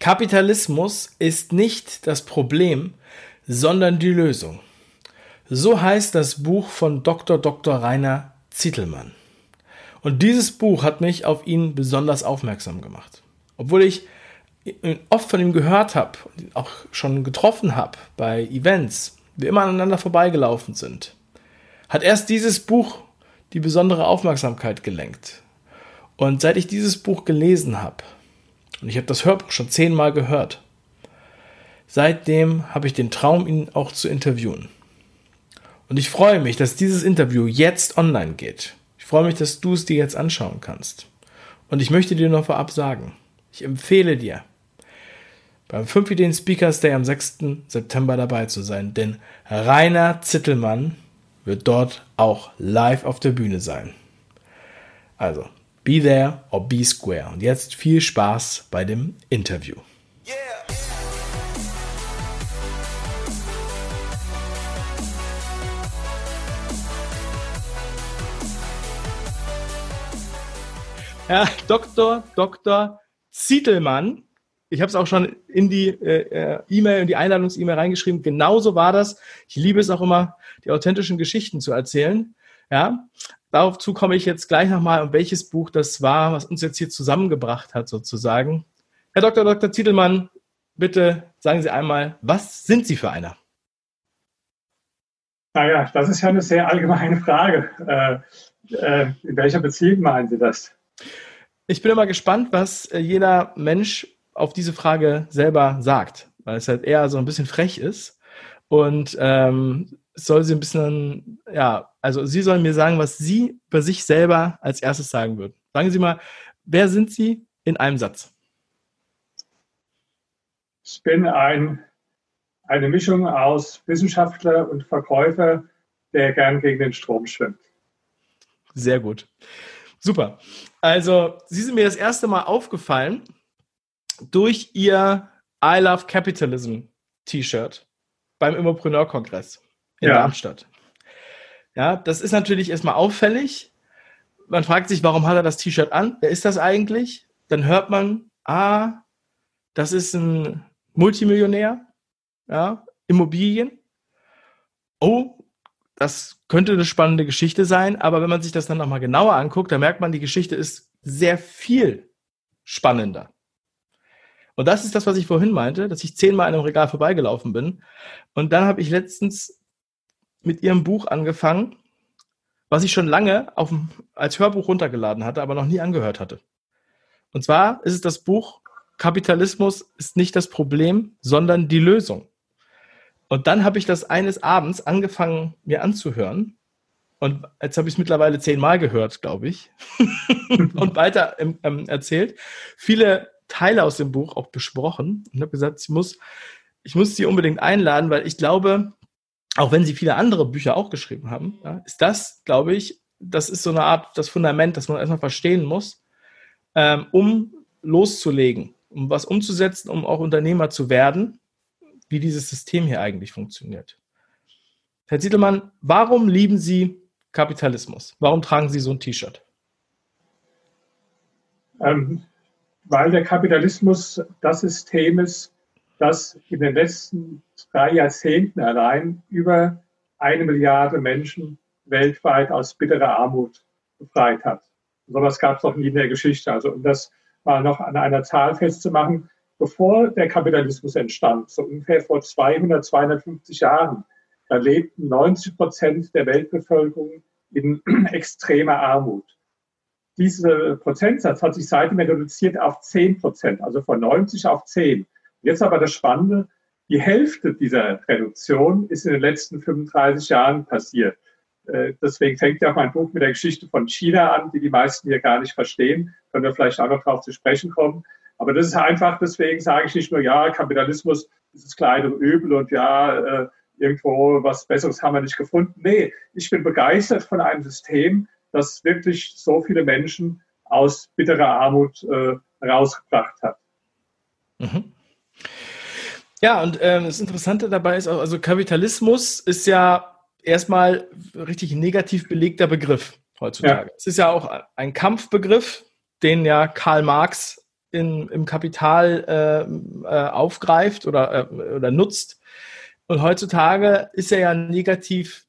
Kapitalismus ist nicht das Problem, sondern die Lösung. So heißt das Buch von Dr. Dr. Rainer Zittelmann. Und dieses Buch hat mich auf ihn besonders aufmerksam gemacht. Obwohl ich oft von ihm gehört habe, auch schon getroffen habe bei Events, wir immer aneinander vorbeigelaufen sind, hat erst dieses Buch die besondere Aufmerksamkeit gelenkt. Und seit ich dieses Buch gelesen habe, und ich habe das Hörbuch schon zehnmal gehört, seitdem habe ich den Traum, ihn auch zu interviewen. Und ich freue mich, dass dieses Interview jetzt online geht. Ich freue mich, dass du es dir jetzt anschauen kannst. Und ich möchte dir noch vorab sagen, ich empfehle dir, beim 5 Ideen Speakers Day am 6. September dabei zu sein, denn Rainer Zittelmann wird dort auch live auf der Bühne sein. Also, be there or be square. Und jetzt viel Spaß bei dem Interview. Herr Dr. Dr. Zietelmann. Ich habe es auch schon in die äh, äh, E-Mail, in die Einladungs-E-Mail reingeschrieben. Genauso war das. Ich liebe es auch immer, die authentischen Geschichten zu erzählen. Ja, dazu komme ich jetzt gleich nochmal, um welches Buch das war, was uns jetzt hier zusammengebracht hat, sozusagen. Herr Dr. Dr. Zietelmann, bitte sagen Sie einmal, was sind Sie für einer? Naja, das ist ja eine sehr allgemeine Frage. Äh, äh, in welcher Beziehung meinen Sie das? Ich bin immer gespannt, was äh, jeder Mensch auf diese Frage selber sagt, weil es halt eher so ein bisschen frech ist. Und ähm, soll sie ein bisschen, ja, also sie sollen mir sagen, was sie über sich selber als erstes sagen würden. Sagen Sie mal, wer sind Sie in einem Satz? Ich bin ein, eine Mischung aus Wissenschaftler und Verkäufer, der gern gegen den Strom schwimmt. Sehr gut. Super. Also, Sie sind mir das erste Mal aufgefallen durch Ihr I Love Capitalism T-Shirt beim Immopreneur-Kongress in ja. Darmstadt. Ja, das ist natürlich erstmal auffällig. Man fragt sich, warum hat er das T-Shirt an? Wer ist das eigentlich? Dann hört man, ah, das ist ein Multimillionär, ja, Immobilien. Oh, das könnte eine spannende Geschichte sein, aber wenn man sich das dann nochmal genauer anguckt, dann merkt man, die Geschichte ist sehr viel spannender. Und das ist das, was ich vorhin meinte, dass ich zehnmal an einem Regal vorbeigelaufen bin. Und dann habe ich letztens mit ihrem Buch angefangen, was ich schon lange auf, als Hörbuch runtergeladen hatte, aber noch nie angehört hatte. Und zwar ist es das Buch Kapitalismus ist nicht das Problem, sondern die Lösung. Und dann habe ich das eines Abends angefangen, mir anzuhören. Und jetzt habe ich es mittlerweile zehnmal gehört, glaube ich. und weiter ähm, erzählt. Viele Teile aus dem Buch auch besprochen. Und habe gesagt, ich muss, ich muss sie unbedingt einladen, weil ich glaube, auch wenn sie viele andere Bücher auch geschrieben haben, ja, ist das, glaube ich, das ist so eine Art, das Fundament, das man erstmal verstehen muss, ähm, um loszulegen, um was umzusetzen, um auch Unternehmer zu werden wie dieses System hier eigentlich funktioniert. Herr Zietelmann, warum lieben Sie Kapitalismus? Warum tragen Sie so ein T-Shirt? Ähm, weil der Kapitalismus das System ist, das in den letzten drei Jahrzehnten allein über eine Milliarde Menschen weltweit aus bitterer Armut befreit hat. So etwas gab es noch nie in der Geschichte. Also um das mal noch an einer Zahl festzumachen, bevor der Kapitalismus entstand, so ungefähr vor 200, 250 Jahren, da lebten 90 Prozent der Weltbevölkerung in extremer Armut. Dieser Prozentsatz hat sich seitdem reduziert auf 10 Prozent, also von 90 auf 10. Jetzt aber das Spannende, die Hälfte dieser Reduktion ist in den letzten 35 Jahren passiert. Äh, deswegen fängt ja auch mein Buch mit der Geschichte von China an, die die meisten hier gar nicht verstehen. Können wir vielleicht auch noch darauf zu sprechen kommen. Aber das ist einfach, deswegen sage ich nicht nur, ja, Kapitalismus ist das kleine Übel und ja, äh, irgendwo was Besseres haben wir nicht gefunden. Nee, ich bin begeistert von einem System, das wirklich so viele Menschen aus bitterer Armut äh, rausgebracht hat. Mhm. Ja, und ähm, das Interessante dabei ist auch, also Kapitalismus ist ja erstmal richtig negativ belegter Begriff heutzutage. Ja. Es ist ja auch ein Kampfbegriff, den ja Karl Marx in, im Kapital äh, äh, aufgreift oder, äh, oder nutzt. Und heutzutage ist er ja negativ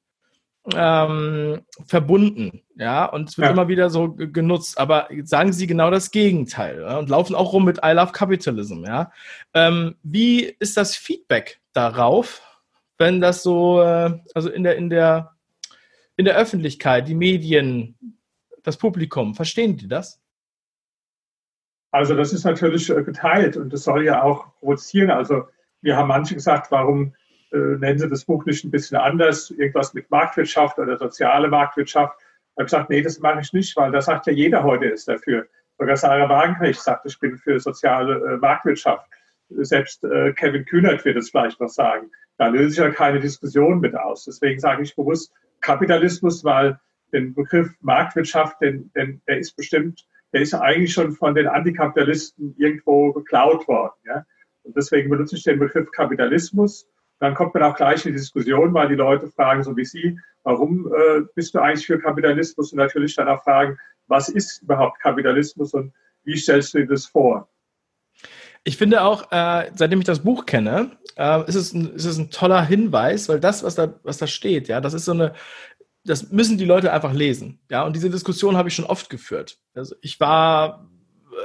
ähm, verbunden, ja, und es wird ja. immer wieder so genutzt. Aber sagen Sie genau das Gegenteil ja? und laufen auch rum mit I Love Capitalism, ja. Ähm, wie ist das Feedback darauf, wenn das so, äh, also in der, in der, in der Öffentlichkeit, die Medien, das Publikum, verstehen die das? Also das ist natürlich äh, geteilt und das soll ja auch provozieren. Also wir haben manche gesagt, warum äh, nennen Sie das Buch nicht ein bisschen anders, irgendwas mit Marktwirtschaft oder soziale Marktwirtschaft. Ich habe gesagt, nee, das mache ich nicht, weil das sagt ja jeder heute ist dafür. Sogar Sarah Wagenknecht sagt, ich bin für soziale äh, Marktwirtschaft. Selbst äh, Kevin Kühnert wird es vielleicht noch sagen. Da löse ich ja keine Diskussion mit aus. Deswegen sage ich bewusst Kapitalismus, weil den Begriff Marktwirtschaft, den, den, der ist bestimmt, der ist eigentlich schon von den Antikapitalisten irgendwo geklaut worden. Ja? Und deswegen benutze ich den Begriff Kapitalismus dann kommt man auch gleich in die Diskussion, weil die Leute fragen, so wie Sie, warum äh, bist du eigentlich für Kapitalismus? Und natürlich dann auch fragen, was ist überhaupt Kapitalismus und wie stellst du dir das vor? Ich finde auch, äh, seitdem ich das Buch kenne, äh, ist, es ein, ist es ein toller Hinweis, weil das, was da, was da steht, ja, das ist so eine, das müssen die Leute einfach lesen. Ja, und diese Diskussion habe ich schon oft geführt. Also ich war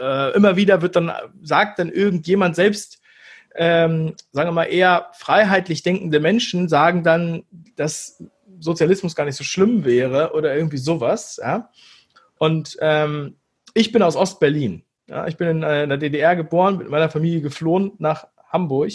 äh, immer wieder wird dann, sagt dann irgendjemand selbst, ähm, sagen wir mal, eher freiheitlich denkende Menschen sagen dann, dass Sozialismus gar nicht so schlimm wäre oder irgendwie sowas. Ja? Und ähm, ich bin aus Ostberlin. Ja? Ich bin in, äh, in, der DDR geboren, mit meiner Familie geflohen nach Hamburg.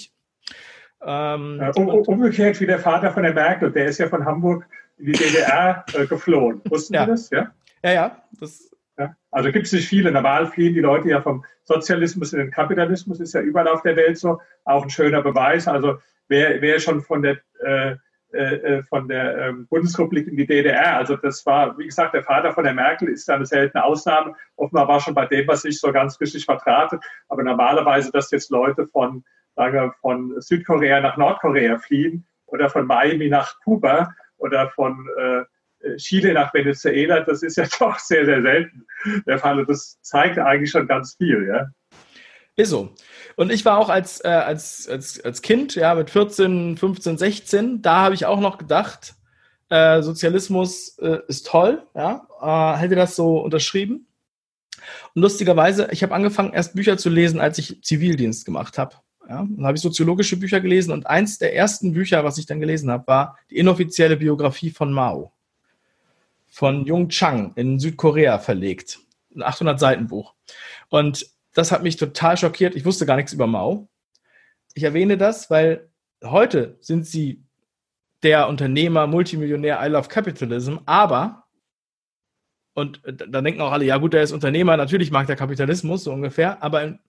Ähm, ja, um, umgekehrt wie der Vater von der Merkel, der ist ja von Hamburg in die DDR äh, geflohen. Wussten ja. Sie das? Ja, ja, ja das ja? Also gibt es nicht viele. Normal fliehen die Leute ja vom Sozialismus in den Kapitalismus, ist ja überall auf der Welt so. Auch ein schöner Beweis. Also wer, wer schon von der, äh, äh, von der ähm, Bundesrepublik in die DDR, also das war, wie gesagt, der Vater von der Merkel ist eine seltene Ausnahme. Offenbar war schon bei dem, was ich so ganz richtig vertrate. Aber normalerweise, dass jetzt Leute von, sagen wir, von Südkorea nach Nordkorea fliehen oder von Miami nach Kuba oder von äh, äh, Chile nach Venezuela, das ist ja doch sehr, sehr selten der Fall. Und das zeigt eigentlich schon ganz viel, ja. Ist so. Und ich war auch als, äh, als, als, als Kind, ja, mit 14, 15, 16, da habe ich auch noch gedacht, äh, Sozialismus äh, ist toll, ja, äh, hätte das so unterschrieben. Und lustigerweise, ich habe angefangen, erst Bücher zu lesen, als ich Zivildienst gemacht habe. Ja, dann habe ich soziologische Bücher gelesen und eins der ersten Bücher, was ich dann gelesen habe, war die inoffizielle Biografie von Mao von Jung Chang in Südkorea verlegt. Ein 800 Seiten Buch. Und das hat mich total schockiert. Ich wusste gar nichts über Mao. Ich erwähne das, weil heute sind sie der Unternehmer, Multimillionär, I love Capitalism, aber, und da denken auch alle, ja gut, der ist Unternehmer, natürlich mag der Kapitalismus, so ungefähr, aber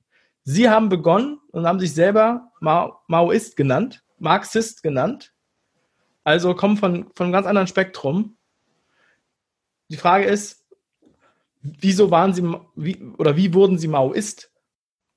sie haben begonnen und haben sich selber Mao, Maoist genannt, Marxist genannt, also kommen von, von einem ganz anderen Spektrum die Frage ist, wieso waren Sie, wie, oder wie wurden Sie Maoist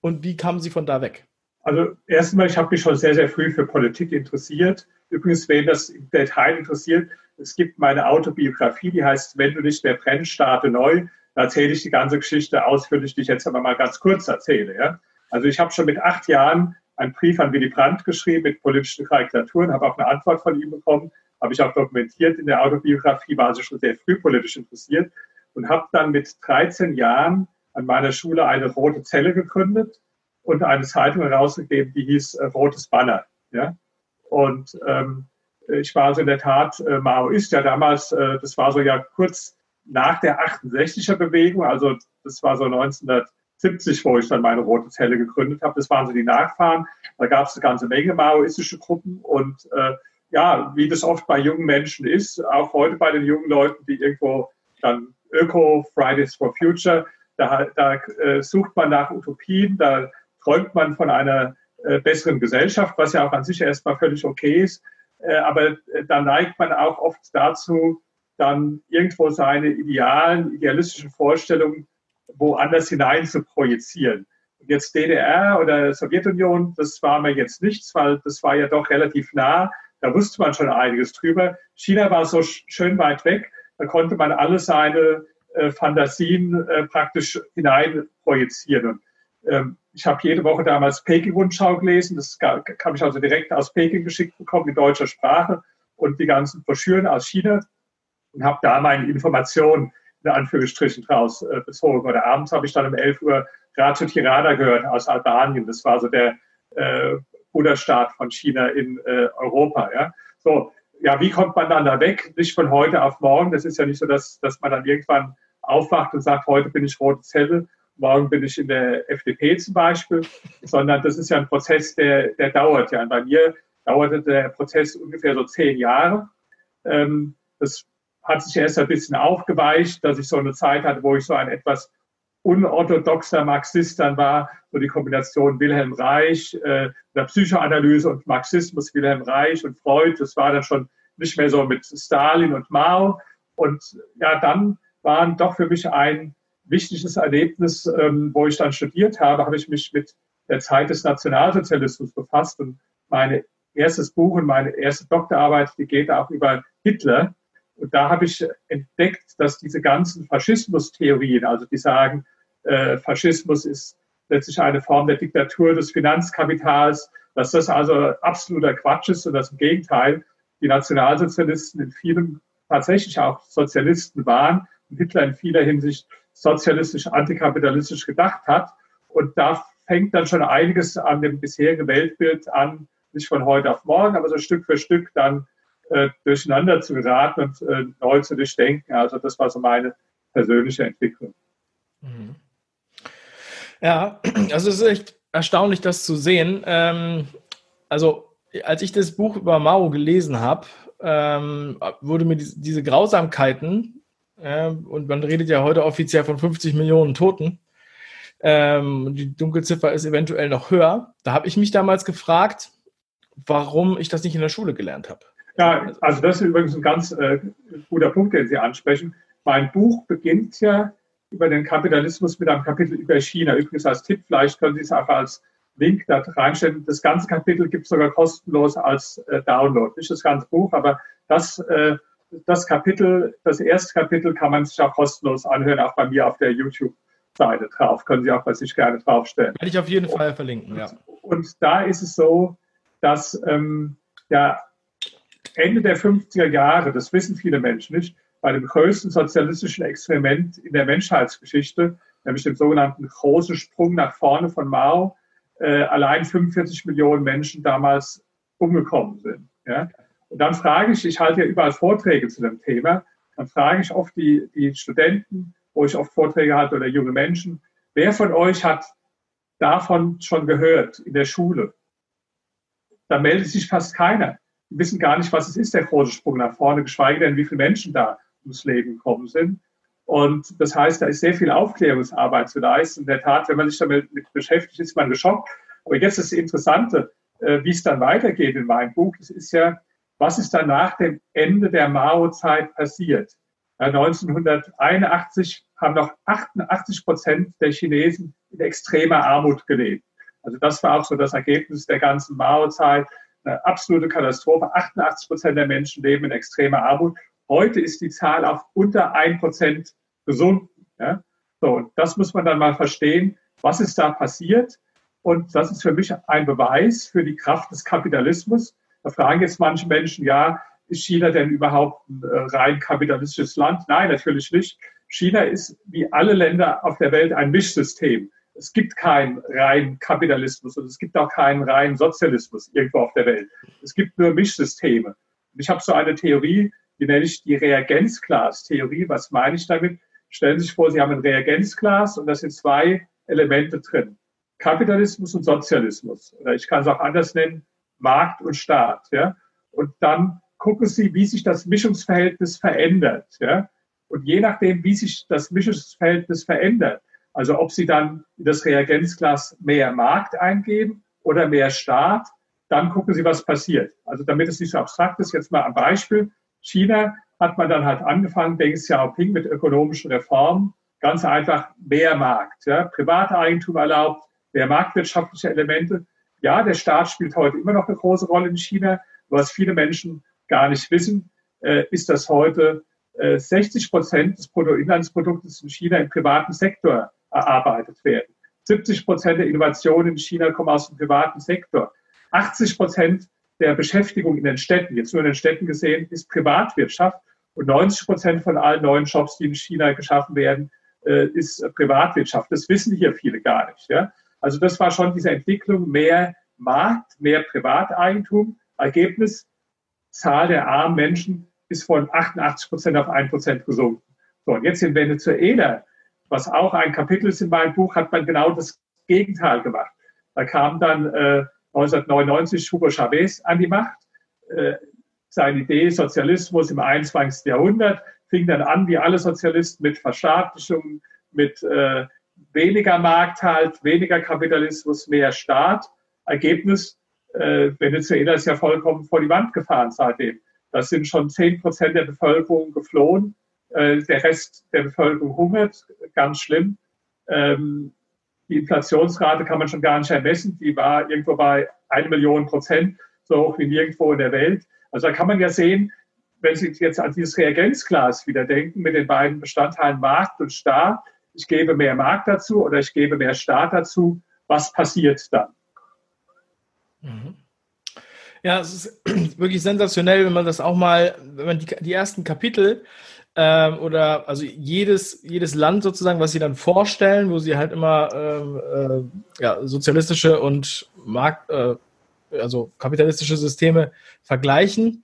und wie kamen Sie von da weg? Also erstmal, ich habe mich schon sehr, sehr früh für Politik interessiert. Übrigens, wen das im Detail interessiert, es gibt meine Autobiografie, die heißt Wenn du nicht mehr brennst, starte neu. Da erzähle ich die ganze Geschichte ausführlich, die ich jetzt aber mal ganz kurz erzähle. Ja? Also ich habe schon mit acht Jahren einen Brief an Willy Brandt geschrieben mit politischen Karikaturen, habe auch eine Antwort von ihm bekommen habe ich auch dokumentiert in der Autobiografie, war also schon sehr früh politisch interessiert und habe dann mit 13 Jahren an meiner Schule eine rote Zelle gegründet und eine Zeitung herausgegeben, die hieß äh, Rotes Banner. Ja? Und ähm, ich war also in der Tat äh, Maoist, ja damals, äh, das war so ja kurz nach der 68er Bewegung, also das war so 1970, wo ich dann meine rote Zelle gegründet habe. Das waren so die Nachfahren. Da gab es eine ganze Menge maoistische Gruppen und äh, ja, wie das oft bei jungen Menschen ist, auch heute bei den jungen Leuten, die irgendwo dann Öko, Fridays for Future, da, da äh, sucht man nach Utopien, da träumt man von einer äh, besseren Gesellschaft, was ja auch an sich erstmal völlig okay ist. Äh, aber äh, da neigt man auch oft dazu, dann irgendwo seine idealen, idealistischen Vorstellungen woanders hinein zu projizieren. Und jetzt DDR oder Sowjetunion, das war mir jetzt nichts, weil das war ja doch relativ nah da wusste man schon einiges drüber. China war so schön weit weg, da konnte man alle seine äh, Fantasien äh, praktisch hinein projizieren. Und ähm, ich habe jede Woche damals Peking-Rundschau gelesen. Das habe ich also direkt aus Peking geschickt bekommen in deutscher Sprache und die ganzen Broschüren aus China und habe da meine Informationen in Anführungsstrichen draus äh, bezogen. Oder abends habe ich dann um 11 Uhr Ratu Tirana gehört aus Albanien. Das war so der äh, Bruderstaat von China in äh, Europa. Ja? So, ja, wie kommt man dann da weg? Nicht von heute auf morgen. Das ist ja nicht so, dass, dass man dann irgendwann aufwacht und sagt, heute bin ich rote Zelle, morgen bin ich in der FDP zum Beispiel, sondern das ist ja ein Prozess, der, der dauert ja. Und bei mir dauerte der Prozess ungefähr so zehn Jahre. Ähm, das hat sich erst ein bisschen aufgeweicht, dass ich so eine Zeit hatte, wo ich so ein etwas unorthodoxer Marxist dann war, so die Kombination Wilhelm Reich, äh, der Psychoanalyse und Marxismus, Wilhelm Reich und Freud, das war dann schon nicht mehr so mit Stalin und Mao. Und ja, dann waren doch für mich ein wichtiges Erlebnis, ähm, wo ich dann studiert habe, habe ich mich mit der Zeit des Nationalsozialismus befasst und mein erstes Buch und meine erste Doktorarbeit, die geht auch über Hitler. Und da habe ich entdeckt, dass diese ganzen Faschismustheorien, also die sagen, äh, Faschismus ist letztlich eine Form der Diktatur des Finanzkapitals, dass das also absoluter Quatsch ist und dass im Gegenteil die Nationalsozialisten in vielen tatsächlich auch Sozialisten waren und Hitler in vieler Hinsicht sozialistisch, antikapitalistisch gedacht hat. Und da fängt dann schon einiges an dem bisherigen Weltbild an, nicht von heute auf morgen, aber so Stück für Stück dann äh, durcheinander zu geraten und äh, neu zu durchdenken. Also das war so meine persönliche Entwicklung. Mhm. Ja, also es ist echt erstaunlich, das zu sehen. Ähm, also als ich das Buch über Mao gelesen habe, ähm, wurde mir die, diese Grausamkeiten, äh, und man redet ja heute offiziell von 50 Millionen Toten, ähm, die Dunkelziffer ist eventuell noch höher. Da habe ich mich damals gefragt, warum ich das nicht in der Schule gelernt habe. Ja, also das ist übrigens ein ganz äh, guter Punkt, den Sie ansprechen. Mein Buch beginnt ja über den Kapitalismus mit einem Kapitel über China. Übrigens als Tipp, vielleicht können Sie es einfach als Link da reinstellen. Das ganze Kapitel gibt es sogar kostenlos als äh, Download. Nicht das ganze Buch, aber das, äh, das Kapitel, das erste Kapitel kann man sich auch kostenlos anhören, auch bei mir auf der YouTube-Seite drauf. Können Sie auch bei sich gerne draufstellen. Werde ich auf jeden Fall verlinken, ja. Und da ist es so, dass ähm, ja, Ende der 50er Jahre, das wissen viele Menschen nicht, bei dem größten sozialistischen Experiment in der Menschheitsgeschichte, nämlich dem sogenannten großen Sprung nach vorne von Mao, äh, allein 45 Millionen Menschen damals umgekommen sind. Ja? Und dann frage ich, ich halte ja überall Vorträge zu dem Thema, dann frage ich oft die, die Studenten, wo ich oft Vorträge halte oder junge Menschen, wer von euch hat davon schon gehört in der Schule? Da meldet sich fast keiner. Die wissen gar nicht, was es ist, der große Sprung nach vorne, geschweige denn, wie viele Menschen da ums Leben gekommen sind. Und das heißt, da ist sehr viel Aufklärungsarbeit zu leisten. In der Tat, wenn man sich damit beschäftigt, ist man geschockt. Aber jetzt das Interessante, äh, wie es dann weitergeht in meinem Buch. Das ist ja, was ist dann nach dem Ende der Mao-Zeit passiert? 1981 haben noch 88 Prozent der Chinesen in extremer Armut gelebt. Also das war auch so das Ergebnis der ganzen Mao-Zeit. Eine absolute Katastrophe. 88 Prozent der Menschen leben in extremer Armut. Heute ist die Zahl auf unter ein Prozent gesunken. Ja? So, und das muss man dann mal verstehen. Was ist da passiert? Und das ist für mich ein Beweis für die Kraft des Kapitalismus. Da fragen jetzt manche Menschen, ja, ist China denn überhaupt ein äh, rein kapitalistisches Land? Nein, natürlich nicht. China ist wie alle Länder auf der Welt ein Mischsystem. Es gibt keinen reinen Kapitalismus und es gibt auch keinen reinen Sozialismus irgendwo auf der Welt. Es gibt nur Mischsysteme. Ich habe so eine Theorie, die nenne ich die Reagenzglas-Theorie. Was meine ich damit? Stellen Sie sich vor, Sie haben ein Reagenzglas und da sind zwei Elemente drin. Kapitalismus und Sozialismus. Oder ich kann es auch anders nennen, Markt und Staat. Ja? Und dann gucken Sie, wie sich das Mischungsverhältnis verändert. Ja? Und je nachdem, wie sich das Mischungsverhältnis verändert, also ob Sie dann in das Reagenzglas mehr Markt eingeben oder mehr Staat, dann gucken Sie, was passiert. Also damit es nicht so abstrakt ist, jetzt mal ein Beispiel. China hat man dann halt angefangen, Deng Xiaoping mit ökonomischen Reformen, ganz einfach mehr Markt, ja, Privateigentum erlaubt, mehr marktwirtschaftliche Elemente. Ja, der Staat spielt heute immer noch eine große Rolle in China. Was viele Menschen gar nicht wissen, äh, ist, dass heute äh, 60 Prozent des Bruttoinlandsproduktes in China im privaten Sektor erarbeitet werden. 70 Prozent der Innovationen in China kommen aus dem privaten Sektor. 80 Prozent der Beschäftigung in den Städten, jetzt nur in den Städten gesehen, ist Privatwirtschaft. Und 90 Prozent von allen neuen Jobs, die in China geschaffen werden, äh, ist Privatwirtschaft. Das wissen hier viele gar nicht. Ja? Also das war schon diese Entwicklung, mehr Markt, mehr Privateigentum. Ergebnis, Zahl der armen Menschen ist von 88 Prozent auf 1 Prozent gesunken. So, und jetzt in Venezuela, was auch ein Kapitel ist in meinem Buch, hat man genau das Gegenteil gemacht. Da kam dann äh, 1999 Hugo Chavez an die Macht. Äh, seine Idee Sozialismus im 21. Jahrhundert fing dann an, wie alle Sozialisten, mit Verstaatlichung, mit äh, weniger Markt halt, weniger Kapitalismus, mehr Staat. Ergebnis, äh, Venezuela ist ja vollkommen vor die Wand gefahren seitdem. Da sind schon 10 Prozent der Bevölkerung geflohen. Der Rest der Bevölkerung hungert, ganz schlimm. Ähm, die Inflationsrate kann man schon gar nicht ermessen. Die war irgendwo bei 1 Million Prozent, so hoch wie nirgendwo in der Welt. Also da kann man ja sehen, wenn Sie jetzt an dieses Reagenzglas wieder denken, mit den beiden Bestandteilen Markt und Staat, ich gebe mehr Markt dazu oder ich gebe mehr Staat dazu, was passiert dann? Mhm. Ja, es ist wirklich sensationell, wenn man das auch mal, wenn man die, die ersten Kapitel ähm, oder also jedes, jedes Land sozusagen, was sie dann vorstellen, wo sie halt immer ähm, äh, ja, sozialistische und Markt, äh, also kapitalistische Systeme vergleichen.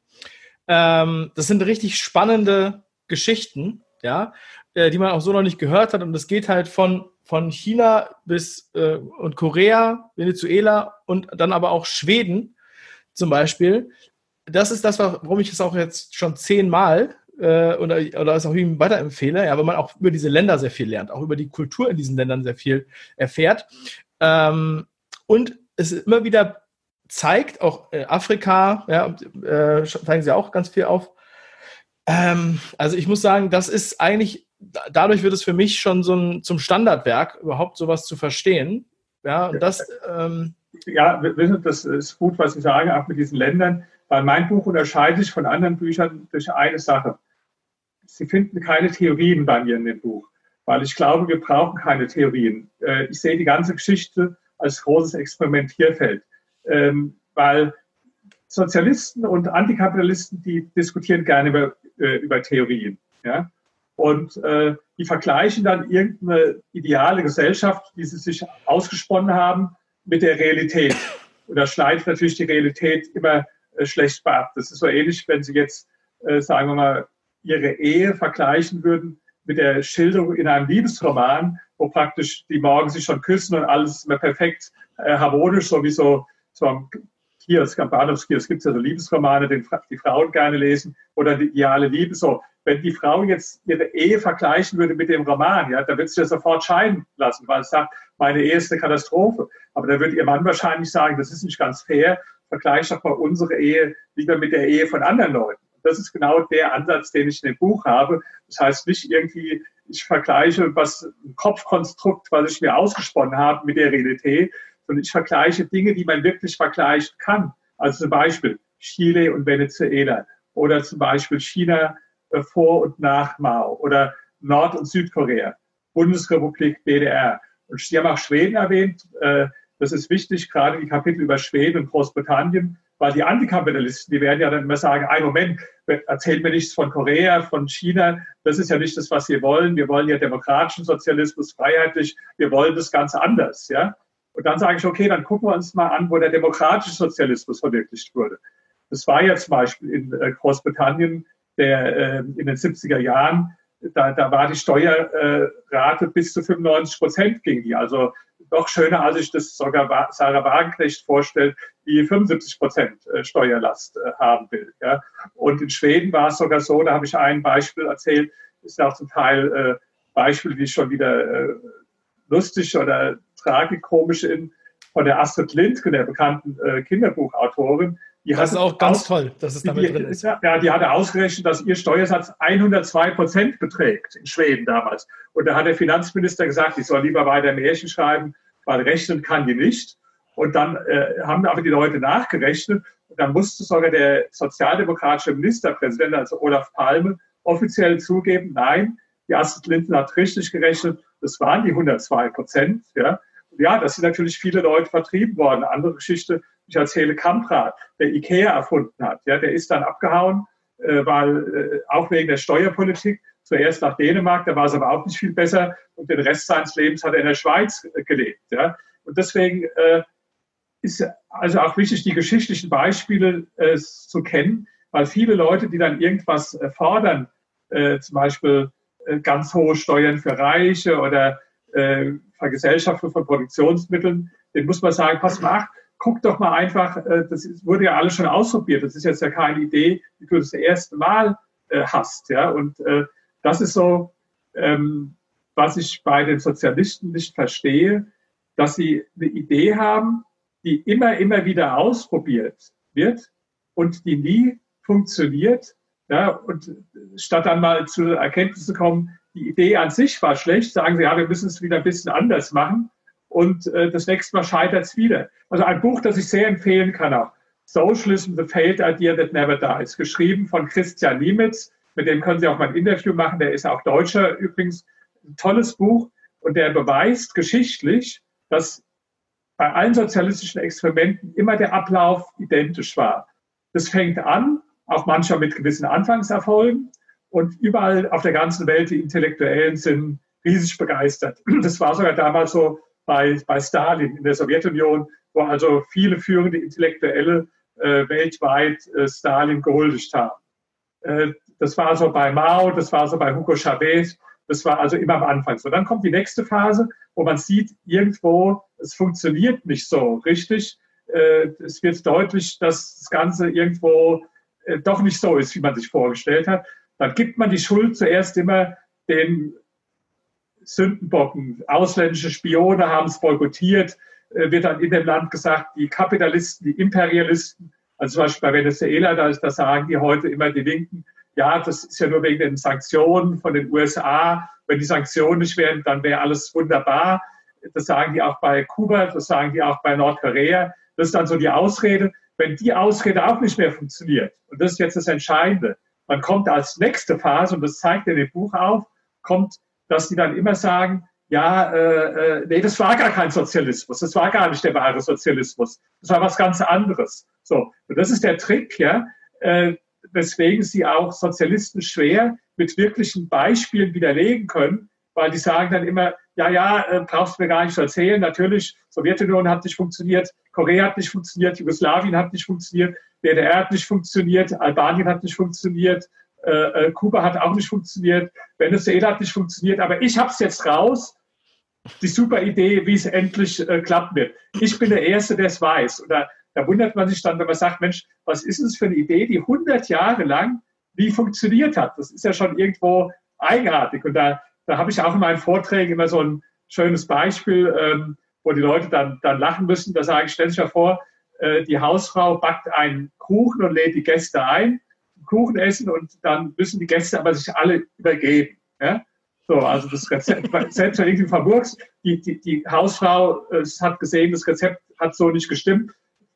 Ähm, das sind richtig spannende Geschichten, ja, äh, die man auch so noch nicht gehört hat. Und das geht halt von, von China bis äh, und Korea, Venezuela und dann aber auch Schweden zum Beispiel. Das ist das, warum ich es auch jetzt schon zehnmal äh, oder, oder es auch ihm weiterempfehle, ja, weil man auch über diese Länder sehr viel lernt, auch über die Kultur in diesen Ländern sehr viel erfährt. Ähm, und es immer wieder zeigt, auch äh, Afrika, ja, äh, zeigen sie auch ganz viel auf. Ähm, also ich muss sagen, das ist eigentlich, dadurch wird es für mich schon so ein, zum Standardwerk, überhaupt sowas zu verstehen. Ja, und das. Ähm, ja, das ist gut, was Sie sagen, auch mit diesen Ländern, weil mein Buch unterscheidet sich von anderen Büchern durch eine Sache. Sie finden keine Theorien bei mir in dem Buch, weil ich glaube, wir brauchen keine Theorien. Äh, ich sehe die ganze Geschichte als großes Experimentierfeld ähm, weil Sozialisten und Antikapitalisten, die diskutieren gerne über, äh, über Theorien. Ja? Und äh, die vergleichen dann irgendeine ideale Gesellschaft, die sie sich ausgesponnen haben, mit der Realität. Und da schneidet natürlich die Realität immer äh, schlecht ab. Das ist so ähnlich, wenn Sie jetzt, äh, sagen wir mal, Ihre Ehe vergleichen würden mit der Schilderung in einem Liebesroman, wo praktisch die morgen sich schon küssen und alles immer perfekt äh, harmonisch, so wie so Kiosk, am Bahnhofskiosk gibt es ja so Liebesromane, den die Frauen gerne lesen, oder die ideale Liebe. So, wenn die Frau jetzt ihre Ehe vergleichen würde mit dem Roman, ja, da wird sie ja sofort scheiden lassen, weil es sagt, meine Ehe ist eine Katastrophe. Aber da würde ihr Mann wahrscheinlich sagen, das ist nicht ganz fair, vergleich doch mal unsere Ehe lieber mit der Ehe von anderen Leuten. Das ist genau der Ansatz, den ich in dem Buch habe. Das heißt nicht irgendwie, ich vergleiche was ein Kopfkonstrukt, was ich mir ausgesponnen habe mit der Realität, und ich vergleiche Dinge, die man wirklich vergleichen kann. Also zum Beispiel Chile und Venezuela oder zum Beispiel China äh, vor und nach Mao oder Nord- und Südkorea, Bundesrepublik, DDR. Und Sie haben auch Schweden erwähnt. Äh, das ist wichtig, gerade die Kapitel über Schweden und Großbritannien, weil die Antikapitalisten, die werden ja dann immer sagen, ein Moment, erzählt mir nichts von Korea, von China, das ist ja nicht das, was wir wollen. Wir wollen ja demokratischen Sozialismus, freiheitlich, wir wollen das Ganze anders. Ja? Und dann sage ich, okay, dann gucken wir uns mal an, wo der demokratische Sozialismus verwirklicht wurde. Das war ja zum Beispiel in äh, Großbritannien der, äh, in den 70er Jahren, da, da war die Steuerrate bis zu 95 Prozent ging die. Also doch schöner, als ich das sogar Sarah Wagenknecht vorstellt, die 75 Prozent äh, Steuerlast haben will. Ja. Und in Schweden war es sogar so, da habe ich ein Beispiel erzählt, ist auch zum Teil Beispiele, die schon wieder lustig oder tragikomisch in, von der Astrid Lindgren, der bekannten äh, Kinderbuchautorin. Die das ist auch ganz toll, dass es damit die, drin ist. Ja, die hatte ausgerechnet, dass ihr Steuersatz 102 Prozent beträgt in Schweden damals. Und da hat der Finanzminister gesagt, ich soll lieber weiter Märchen schreiben, weil rechnen kann die nicht. Und dann äh, haben aber die Leute nachgerechnet. Und dann musste sogar der sozialdemokratische Ministerpräsident, also Olaf Palme, offiziell zugeben, nein, die Astrid Lindgren hat richtig gerechnet, das waren die 102 Prozent. Ja ja, das sind natürlich viele Leute vertrieben worden. Andere Geschichte, ich erzähle Kamprad, der Ikea erfunden hat. Ja, der ist dann abgehauen, äh, weil äh, auch wegen der Steuerpolitik zuerst nach Dänemark, da war es aber auch nicht viel besser und den Rest seines Lebens hat er in der Schweiz äh, gelebt. Ja. Und deswegen äh, ist also auch wichtig, die geschichtlichen Beispiele äh, zu kennen, weil viele Leute, die dann irgendwas äh, fordern, äh, zum Beispiel äh, ganz hohe Steuern für Reiche oder Vergesellschaftung von Produktionsmitteln, den muss man sagen, pass mal, guck doch mal einfach, äh, das wurde ja alles schon ausprobiert, das ist jetzt ja keine Idee, die du das erste Mal äh, hast. Ja? Und äh, das ist so, ähm, was ich bei den Sozialisten nicht verstehe, dass sie eine Idee haben, die immer, immer wieder ausprobiert wird und die nie funktioniert. Ja, und statt dann mal zur Erkenntnis zu kommen, die Idee an sich war schlecht, sagen sie, ja, wir müssen es wieder ein bisschen anders machen. Und äh, das nächste Mal scheitert es wieder. Also ein Buch, das ich sehr empfehlen kann auch. Socialism, The Failed Idea That Never Dies, geschrieben von Christian Niemitz. Mit dem können Sie auch mal ein Interview machen. Der ist auch Deutscher übrigens. Ein tolles Buch. Und der beweist geschichtlich, dass bei allen sozialistischen Experimenten immer der Ablauf identisch war. Das fängt an, auch manchmal mit gewissen Anfangserfolgen. Und überall auf der ganzen Welt, die Intellektuellen sind riesig begeistert. Das war sogar damals so bei, bei Stalin in der Sowjetunion, wo also viele führende Intellektuelle äh, weltweit äh, Stalin gehuldigt haben. Äh, das war so bei Mao, das war so bei Hugo Chavez, das war also immer am Anfang so. Dann kommt die nächste Phase, wo man sieht, irgendwo, es funktioniert nicht so richtig. Äh, es wird deutlich, dass das Ganze irgendwo äh, doch nicht so ist, wie man sich vorgestellt hat. Dann gibt man die Schuld zuerst immer den Sündenbocken. Ausländische Spione haben es boykottiert, äh, wird dann in dem Land gesagt, die Kapitalisten, die Imperialisten, also zum Beispiel bei Venezuela, da, da sagen die heute immer die Linken, ja, das ist ja nur wegen den Sanktionen von den USA. Wenn die Sanktionen nicht wären, dann wäre alles wunderbar. Das sagen die auch bei Kuba, das sagen die auch bei Nordkorea. Das ist dann so die Ausrede. Wenn die Ausrede auch nicht mehr funktioniert, und das ist jetzt das Entscheidende, man kommt als nächste Phase, und das zeigt in dem Buch auf, kommt, dass die dann immer sagen, ja, äh, äh, nee, das war gar kein Sozialismus, das war gar nicht der wahre Sozialismus, das war was ganz anderes. So, und das ist der Trick, ja. Äh, weswegen sie auch Sozialisten schwer mit wirklichen Beispielen widerlegen können, weil die sagen dann immer, ja, ja, äh, brauchst du mir gar nicht zu erzählen. Natürlich, Sowjetunion hat nicht funktioniert, Korea hat nicht funktioniert, Jugoslawien hat nicht funktioniert, DDR hat nicht funktioniert, Albanien hat nicht funktioniert, äh, äh, Kuba hat auch nicht funktioniert, Venezuela hat nicht funktioniert, aber ich habe es jetzt raus, die super Idee, wie es endlich äh, klappen wird. Ich bin der Erste, der es weiß. Oder da wundert man sich dann, wenn man sagt, Mensch, was ist es für eine Idee, die 100 Jahre lang wie funktioniert hat? Das ist ja schon irgendwo eigenartig. Und da, da habe ich auch in meinen Vorträgen immer so ein schönes Beispiel, ähm, wo die Leute dann, dann lachen müssen. Da sage ich, stell sich mal vor, äh, die Hausfrau backt einen Kuchen und lädt die Gäste ein, Kuchen essen und dann müssen die Gäste aber sich alle übergeben. Ja? So, also das Rezept, selbst wenn irgendwie vermurkst, die, die, die Hausfrau äh, hat gesehen, das Rezept hat so nicht gestimmt,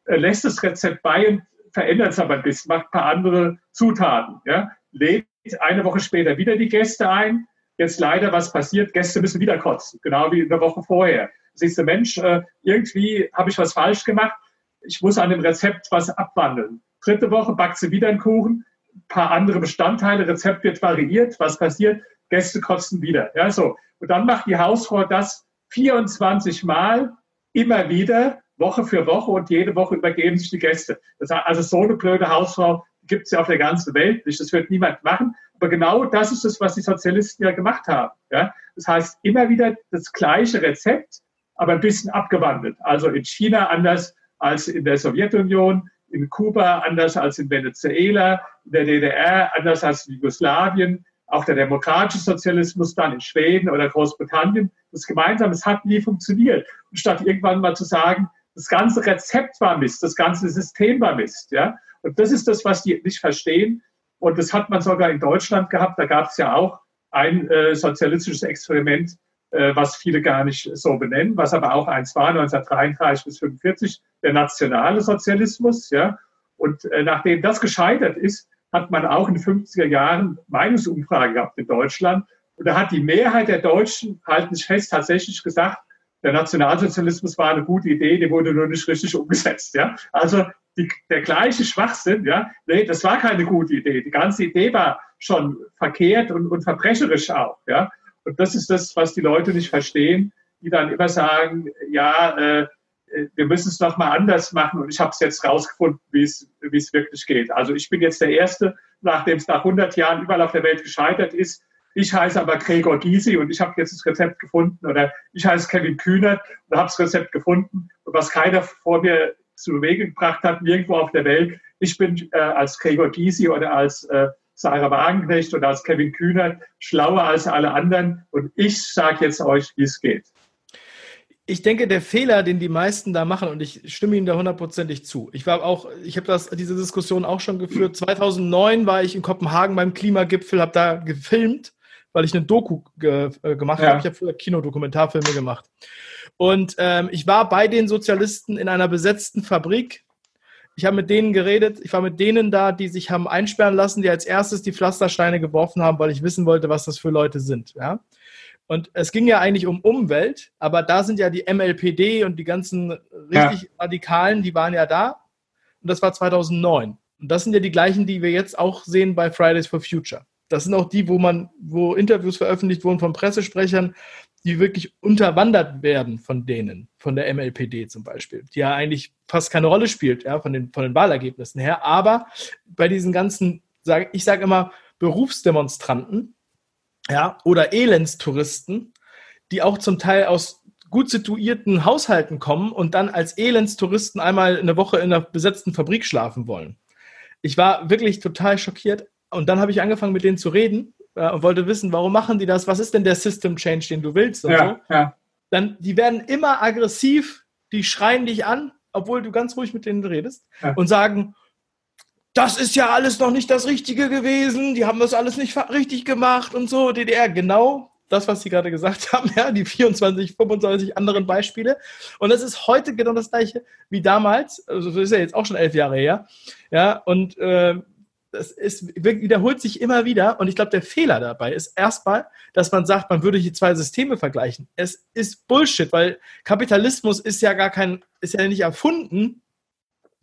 lässt das Rezept bei und verändert es aber ein bisschen, macht ein paar andere Zutaten. Ja? Lädt eine Woche später wieder die Gäste ein. Jetzt leider, was passiert? Gäste müssen wieder kotzen, genau wie eine Woche vorher. Siehst du, Mensch, äh, irgendwie habe ich was falsch gemacht. Ich muss an dem Rezept was abwandeln. Dritte Woche backt sie wieder einen Kuchen, paar andere Bestandteile, Rezept wird variiert. Was passiert? Gäste kotzen wieder. Ja, so. Und dann macht die Hausfrau das 24 Mal immer wieder Woche für Woche und jede Woche übergeben sich die Gäste. Das heißt, also so eine blöde Hausfrau gibt es ja auf der ganzen Welt nicht. Das wird niemand machen. Aber genau das ist es, was die Sozialisten ja gemacht haben. Ja? Das heißt, immer wieder das gleiche Rezept, aber ein bisschen abgewandelt. Also in China anders als in der Sowjetunion, in Kuba anders als in Venezuela, in der DDR anders als in Jugoslawien, auch der demokratische Sozialismus dann in Schweden oder Großbritannien. Das Gemeinsame, es hat nie funktioniert. Und statt irgendwann mal zu sagen, das ganze Rezept war Mist, das ganze System war Mist. Ja? Und das ist das, was die nicht verstehen. Und das hat man sogar in Deutschland gehabt. Da gab es ja auch ein äh, sozialistisches Experiment, was viele gar nicht so benennen, was aber auch eins war, 1933 bis 1945, der nationale Sozialismus. Ja? Und äh, nachdem das gescheitert ist, hat man auch in den 50er Jahren Meinungsumfrage gehabt in Deutschland. Und da hat die Mehrheit der Deutschen, halten sich fest, tatsächlich gesagt, der Nationalsozialismus war eine gute Idee, die wurde nur nicht richtig umgesetzt. Ja? Also die, der gleiche Schwachsinn, ja, nee, das war keine gute Idee. Die ganze Idee war schon verkehrt und, und verbrecherisch auch. Ja? Und das ist das, was die Leute nicht verstehen, die dann immer sagen, ja, äh, wir müssen es noch mal anders machen und ich habe es jetzt rausgefunden, wie es wirklich geht. Also ich bin jetzt der Erste, nachdem es nach 100 Jahren überall auf der Welt gescheitert ist, ich heiße aber Gregor Gysi und ich habe jetzt das Rezept gefunden. Oder ich heiße Kevin Kühner und habe das Rezept gefunden. Und was keiner vor mir zu Wege gebracht hat, nirgendwo auf der Welt. Ich bin äh, als Gregor Gysi oder als äh, Sarah Wagenknecht oder als Kevin Kühner schlauer als alle anderen. Und ich sage jetzt euch, wie es geht. Ich denke, der Fehler, den die meisten da machen, und ich stimme Ihnen da hundertprozentig zu. Ich war auch, ich habe das, diese Diskussion auch schon geführt. 2009 war ich in Kopenhagen beim Klimagipfel, habe da gefilmt weil ich eine Doku ge äh, gemacht ja. habe. Ich habe früher Kinodokumentarfilme gemacht. Und ähm, ich war bei den Sozialisten in einer besetzten Fabrik. Ich habe mit denen geredet. Ich war mit denen da, die sich haben einsperren lassen, die als erstes die Pflastersteine geworfen haben, weil ich wissen wollte, was das für Leute sind. Ja? Und es ging ja eigentlich um Umwelt, aber da sind ja die MLPD und die ganzen richtig ja. Radikalen, die waren ja da. Und das war 2009. Und das sind ja die gleichen, die wir jetzt auch sehen bei Fridays for Future. Das sind auch die, wo man, wo Interviews veröffentlicht wurden von Pressesprechern, die wirklich unterwandert werden von denen, von der MLPD zum Beispiel, die ja eigentlich fast keine Rolle spielt, ja, von den, von den Wahlergebnissen her. Aber bei diesen ganzen, sag, ich sage immer, Berufsdemonstranten, ja, oder Elendstouristen, die auch zum Teil aus gut situierten Haushalten kommen und dann als Elendstouristen einmal eine Woche in einer besetzten Fabrik schlafen wollen. Ich war wirklich total schockiert. Und dann habe ich angefangen, mit denen zu reden äh, und wollte wissen, warum machen die das? Was ist denn der System Change, den du willst? Ja, so. ja. Dann, die werden immer aggressiv, die schreien dich an, obwohl du ganz ruhig mit denen redest ja. und sagen, das ist ja alles noch nicht das Richtige gewesen, die haben das alles nicht richtig gemacht und so, DDR, genau das, was Sie gerade gesagt haben, ja, die 24, 25 anderen Beispiele. Und das ist heute genau das gleiche wie damals, also das ist ja jetzt auch schon elf Jahre her, ja, und äh, das ist, wiederholt sich immer wieder. Und ich glaube, der Fehler dabei ist erstmal, dass man sagt, man würde hier zwei Systeme vergleichen. Es ist Bullshit, weil Kapitalismus ist ja gar kein, ist ja nicht erfunden,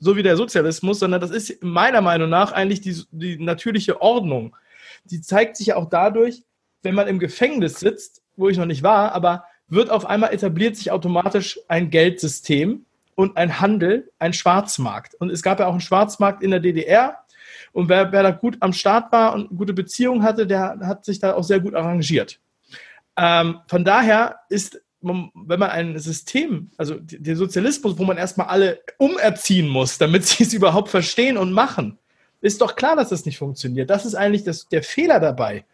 so wie der Sozialismus, sondern das ist meiner Meinung nach eigentlich die, die natürliche Ordnung. Die zeigt sich ja auch dadurch, wenn man im Gefängnis sitzt, wo ich noch nicht war, aber wird auf einmal etabliert sich automatisch ein Geldsystem und ein Handel, ein Schwarzmarkt. Und es gab ja auch einen Schwarzmarkt in der DDR, und wer, wer da gut am Start war und gute Beziehungen hatte, der hat sich da auch sehr gut arrangiert. Ähm, von daher ist, wenn man ein System, also der Sozialismus, wo man erstmal alle umerziehen muss, damit sie es überhaupt verstehen und machen, ist doch klar, dass das nicht funktioniert. Das ist eigentlich das, der Fehler dabei.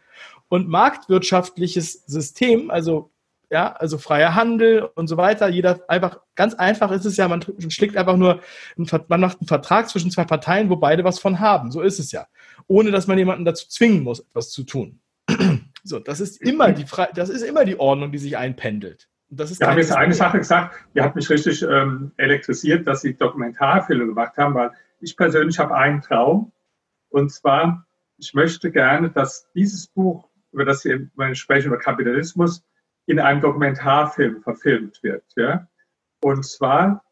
Und marktwirtschaftliches System, also ja, also freier Handel und so weiter. Jeder einfach, ganz einfach ist es ja, man schlägt einfach nur, einen, man macht einen Vertrag zwischen zwei Parteien, wo beide was von haben. So ist es ja. Ohne dass man jemanden dazu zwingen muss, etwas zu tun. So, das ist immer die, das ist immer die Ordnung, die sich einpendelt. Und das ist Wir haben jetzt eine Sache gesagt, die hat mich richtig ähm, elektrisiert, dass Sie Dokumentarfilme gemacht haben, weil ich persönlich habe einen Traum. Und zwar, ich möchte gerne, dass dieses Buch, über das Sie sprechen, über Kapitalismus, in einem Dokumentarfilm verfilmt wird. Ja? Und zwar,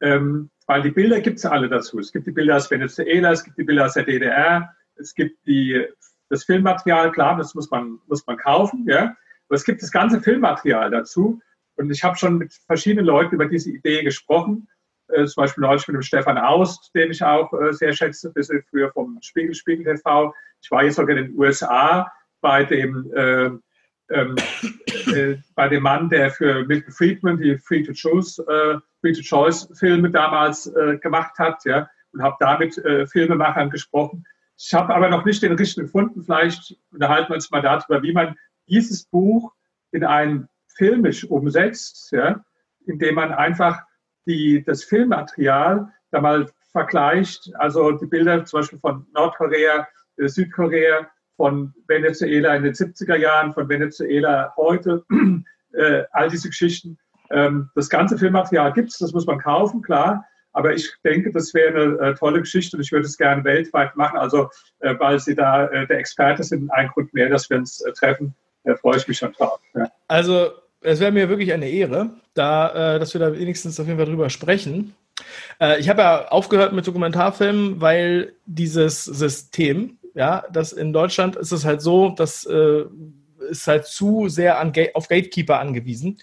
ähm, weil die Bilder gibt es alle dazu. Es gibt die Bilder aus Venezuela, es gibt die Bilder aus der DDR, es gibt die, das Filmmaterial, klar, das muss man, muss man kaufen, ja? aber es gibt das ganze Filmmaterial dazu. Und ich habe schon mit verschiedenen Leuten über diese Idee gesprochen. Äh, zum Beispiel neulich mit dem Stefan Aust, den ich auch äh, sehr schätze, bisschen früher vom Spiegel, Spiegel TV. Ich war jetzt sogar in den USA bei dem äh, ähm, äh, bei dem Mann, der für Milton Friedman die Free to Choose, äh, Free to Choice Filme damals äh, gemacht hat, ja, und habe damit äh, Filmemachern gesprochen. Ich habe aber noch nicht den richtigen gefunden. Vielleicht unterhalten wir uns mal darüber, wie man dieses Buch in ein filmisch umsetzt, ja, indem man einfach die, das Filmmaterial da mal vergleicht, also die Bilder zum Beispiel von Nordkorea, äh, Südkorea, von Venezuela in den 70er Jahren, von Venezuela heute, äh, all diese Geschichten. Ähm, das ganze Filmmaterial gibt es, das muss man kaufen, klar. Aber ich denke, das wäre eine äh, tolle Geschichte und ich würde es gerne weltweit machen. Also, äh, weil Sie da äh, der Experte sind, ein Grund mehr, dass wir uns äh, treffen, freue ich mich schon drauf. Ja. Also, es wäre mir wirklich eine Ehre, da, äh, dass wir da wenigstens auf jeden Fall drüber sprechen. Ich habe ja aufgehört mit Dokumentarfilmen, weil dieses System, ja, das in Deutschland ist es halt so, dass äh, ist halt zu sehr an auf Gatekeeper angewiesen.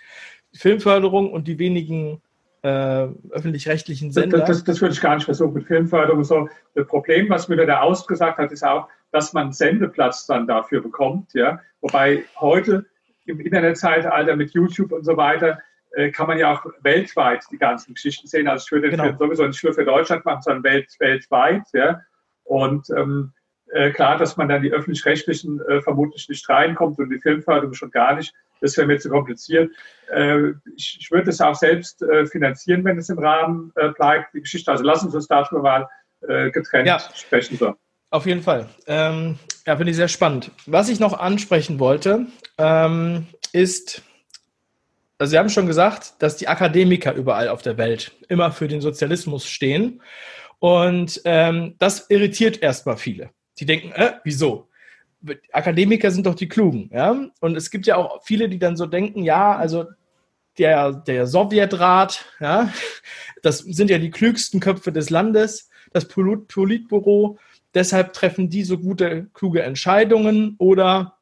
Filmförderung und die wenigen äh, öffentlich-rechtlichen Sender. Das, das, das, würde ich gar nicht versuchen mit Filmförderung. So, das Problem, was mir der ausgesagt hat, ist auch, dass man Sendeplatz dann dafür bekommt. Ja? Wobei heute im Internetzeitalter mit YouTube und so weiter äh, kann man ja auch weltweit die ganzen Geschichten sehen. Also ich würde den genau. Film sowieso nicht nur für Deutschland machen, sondern welt, weltweit. Ja? Und ähm, äh, klar, dass man dann die öffentlich-rechtlichen äh, vermutlich nicht reinkommt und die Filmförderung schon gar nicht. Das wäre mir zu kompliziert. Äh, ich, ich würde es auch selbst äh, finanzieren, wenn es im Rahmen äh, bleibt, die Geschichte. Also lassen Sie uns darüber mal getrennt ja. sprechen. So. Auf jeden Fall. Ähm, ja, finde ich sehr spannend. Was ich noch ansprechen wollte, ähm, ist, also Sie haben schon gesagt, dass die Akademiker überall auf der Welt immer für den Sozialismus stehen. Und ähm, das irritiert erstmal viele. Die denken, äh, wieso? Akademiker sind doch die Klugen, ja. Und es gibt ja auch viele, die dann so denken, ja, also der, der Sowjetrat, ja, das sind ja die klügsten Köpfe des Landes, das Polit Politbüro, deshalb treffen die so gute, kluge Entscheidungen oder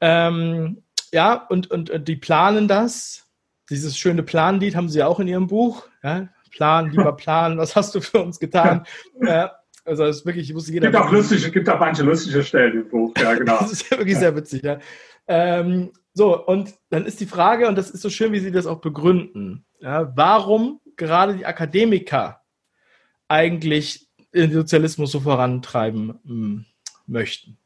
ähm, ja, und, und, und die planen das. Dieses schöne Planlied haben sie auch in ihrem Buch. Ja? Plan, lieber Plan, was hast du für uns getan? ja, also das ist wirklich, muss jeder. Gibt auch lustige, gibt auch manche lustige Stellen im Buch, ja, genau. das ist ja wirklich ja. sehr witzig, ja. Ähm, so, und dann ist die Frage, und das ist so schön, wie Sie das auch begründen, ja, warum gerade die Akademiker eigentlich den Sozialismus so vorantreiben hm, möchten.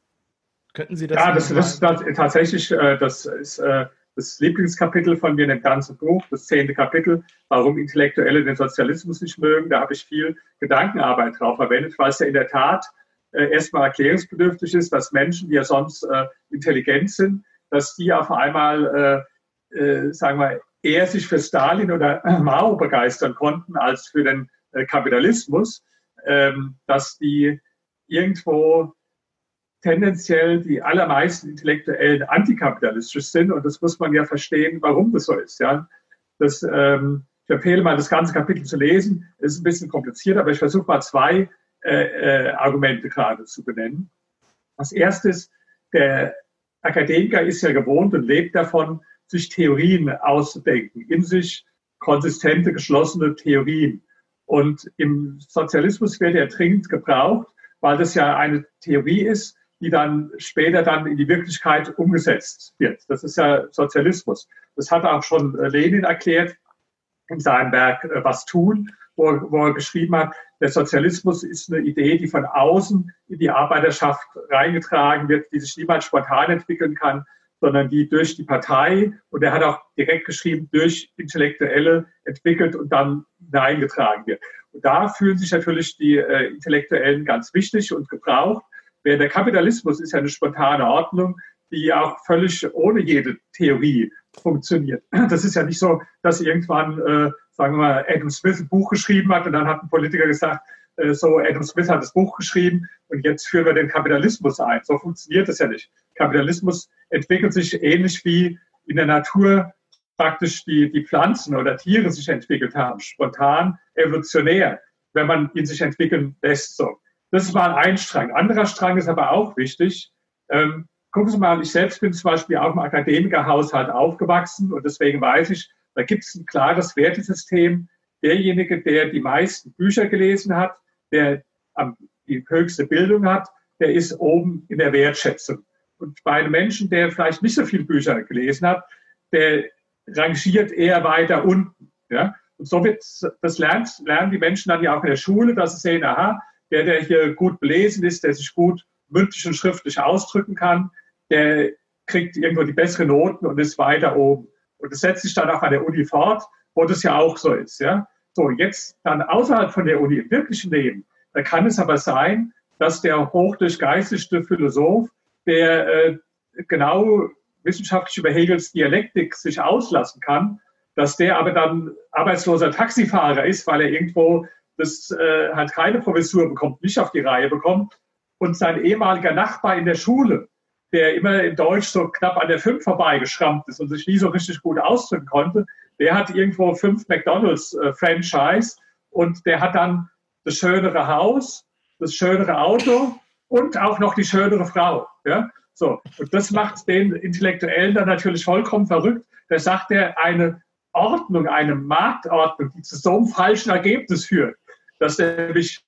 Könnten Sie das? Ja, das, das, das, tatsächlich, äh, das ist äh, das Lieblingskapitel von mir in dem ganzen Buch, das zehnte Kapitel, warum Intellektuelle den Sozialismus nicht mögen. Da habe ich viel Gedankenarbeit drauf verwendet, weil es ja in der Tat äh, erstmal erklärungsbedürftig ist, dass Menschen, die ja sonst äh, intelligent sind, dass die auf einmal, äh, äh, sagen wir, eher sich für Stalin oder Mao begeistern konnten als für den äh, Kapitalismus, ähm, dass die irgendwo tendenziell die allermeisten Intellektuellen antikapitalistisch sind. Und das muss man ja verstehen, warum das so ist. Ja? Das, ähm, ich empfehle mal, das ganze Kapitel zu lesen. Es ist ein bisschen kompliziert, aber ich versuche mal zwei äh, äh, Argumente gerade zu benennen. Als erstes, der Akademiker ist ja gewohnt und lebt davon, sich Theorien auszudenken, in sich konsistente, geschlossene Theorien. Und im Sozialismus wird er dringend gebraucht, weil das ja eine Theorie ist, die dann später dann in die Wirklichkeit umgesetzt wird. Das ist ja Sozialismus. Das hat auch schon äh, Lenin erklärt in seinem Werk äh, Was tun, wo, wo er geschrieben hat, der Sozialismus ist eine Idee, die von außen in die Arbeiterschaft reingetragen wird, die sich niemals spontan entwickeln kann, sondern die durch die Partei, und er hat auch direkt geschrieben, durch Intellektuelle entwickelt und dann hineingetragen wird. Und da fühlen sich natürlich die äh, Intellektuellen ganz wichtig und gebraucht. Der Kapitalismus ist ja eine spontane Ordnung, die auch völlig ohne jede Theorie funktioniert. Das ist ja nicht so, dass irgendwann, äh, sagen wir mal, Adam Smith ein Buch geschrieben hat und dann hat ein Politiker gesagt, äh, so, Adam Smith hat das Buch geschrieben und jetzt führen wir den Kapitalismus ein. So funktioniert das ja nicht. Kapitalismus entwickelt sich ähnlich wie in der Natur praktisch die, die Pflanzen oder Tiere sich entwickelt haben, spontan, evolutionär, wenn man ihn sich entwickeln lässt. So. Das ist mal ein Strang. Anderer Strang ist aber auch wichtig. Ähm, gucken Sie mal, ich selbst bin zum Beispiel auch im Akademikerhaushalt aufgewachsen und deswegen weiß ich, da gibt es ein klares Wertesystem. Derjenige, der die meisten Bücher gelesen hat, der die höchste Bildung hat, der ist oben in der Wertschätzung. Und bei einem Menschen, der vielleicht nicht so viele Bücher gelesen hat, der rangiert eher weiter unten. Ja? Und so wird das lernt, lernen die Menschen dann ja auch in der Schule, dass sie sehen, aha, der, der hier gut belesen ist, der sich gut mündlich und schriftlich ausdrücken kann, der kriegt irgendwo die besseren Noten und ist weiter oben. Und das setzt sich dann auch an der Uni fort, wo das ja auch so ist. Ja? So, jetzt dann außerhalb von der Uni im wirklichen Leben, da kann es aber sein, dass der hochdurchgeistigte Philosoph, der äh, genau wissenschaftlich über Hegels Dialektik sich auslassen kann, dass der aber dann arbeitsloser Taxifahrer ist, weil er irgendwo das äh, halt keine Professur bekommt, nicht auf die Reihe bekommt. Und sein ehemaliger Nachbar in der Schule, der immer in Deutsch so knapp an der 5 vorbeigeschrammt ist und sich nie so richtig gut ausdrücken konnte, der hat irgendwo fünf McDonalds-Franchise äh, und der hat dann das schönere Haus, das schönere Auto und auch noch die schönere Frau. Ja? So, und das macht den Intellektuellen dann natürlich vollkommen verrückt. Da sagt er, eine Ordnung, eine Marktordnung, die zu so einem falschen Ergebnis führt, dass nämlich